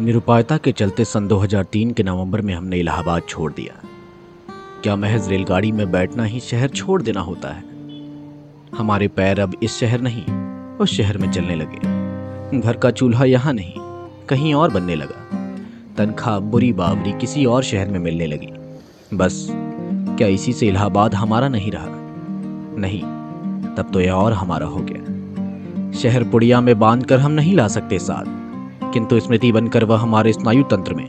निरुपायता के चलते सन 2003 के नवंबर में हमने इलाहाबाद छोड़ दिया। क्या महज रेलगाड़ी में बैठना ही शहर छोड़ देना होता है? हमारे पैर अब इस शहर नहीं, उस शहर में चलने लगे। घर का चूल्हा यहाँ नहीं, कहीं और बनने लगा। तनख्वाह, बुरी बावरी, किसी और शहर में मिलने लगी। बस, क्या इसी से इलाहाबाद हमारा नहीं रहा? नहीं, तब तो यह और हमारा हो गया। शहर पुड़िया में बाँध कर हम नहीं ला सकते साथ। किंतु स्मृति बनकर वह हमारे स्नायु तंत्र में,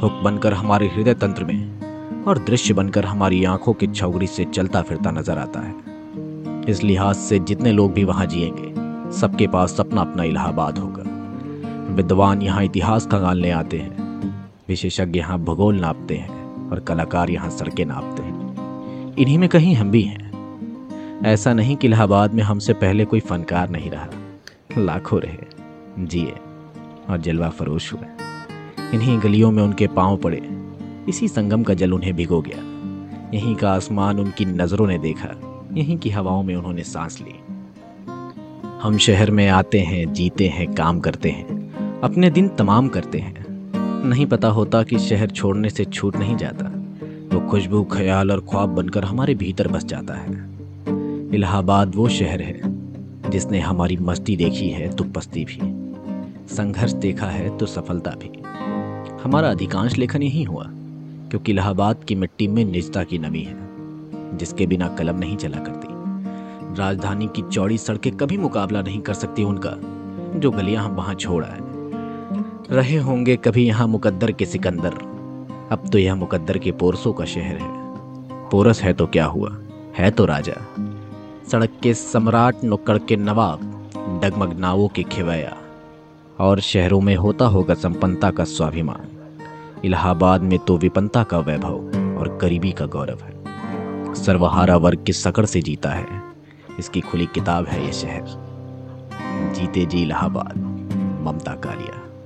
हुक बनकर हमारे हृदय तंत्र में और दृश्य बनकर हमारी आँखों की छौगड़ी से चलता फिरता नज़र आता है। इस लिहाज से जितने लोग भी वहाँ जिएँगे, सबके पास अपना अपना इलाहाबाद होगा। विद्वान यहाँ इतिहास खंगालने आते हैं। विशेषज्ञ यहाँ भूगोल नापते हैं और कलाकार यहाँ सड़कें नापते हैं। इन्हीं में कहीं हम भी हैं। ऐसा नहीं कि इलाहाबाद में हमसे पहले कोई फनकार नहीं रहा। लाखों रहे। जिए। और जलवा फरोश हुए इन्हीं गलियों में उनके पाँव पड़े। इसी संगम का जल उन्हें भिगो गया। यहीं का आसमान उनकी नज़रों ने देखा। यहीं की हवाओं में उन्होंने सांस ली। हम शहर में आते हैं, जीते हैं, काम करते हैं। अपने दिन तमाम करते हैं। नहीं पता होता कि शहर छोड़ने से छूट नहीं जाता। वो खुशबू, ख्याल और ख्वाब बनकर हमारे भीतर बस जाता है। इलाहाबाद वो शहर है जिसने हमारी मस्ती देखी है तो पस्ती भी। संघर्ष देखा है तो सफलता भी। हमारा अधिकांश लेखन यही हुआ, क्योंकि इलाहाबाद की मिट्टी में निजता की नमी है, जिसके बिना कलम नहीं चला करती। राजधानी की चौड़ी सड़कें कभी मुकाबला नहीं कर सकती उनका, जो गलियाँ हम वहाँ छोड़ आए। रहे होंगे कभी यहाँ मुकद्दर के सिकंदर। अब तो यह मुकद्दर के पोरसों का शहर है। पोरस है तो क्या हुआ? है तो राजा। सड़क के सम्राट नुक्कड़ के नवाब डगमग नावों के खिवैया। और शहरों में होता होगा संपन्नता का स्वाभिमान। इलाहाबाद में तो विपन्नता का वैभव और गरीबी का गौरव है। सर्वहारा वर्ग की सकड़ से जीता है? इसकी खुली किताब है ये शहर। जीते जी इलाहाबाद, ममता कालिया।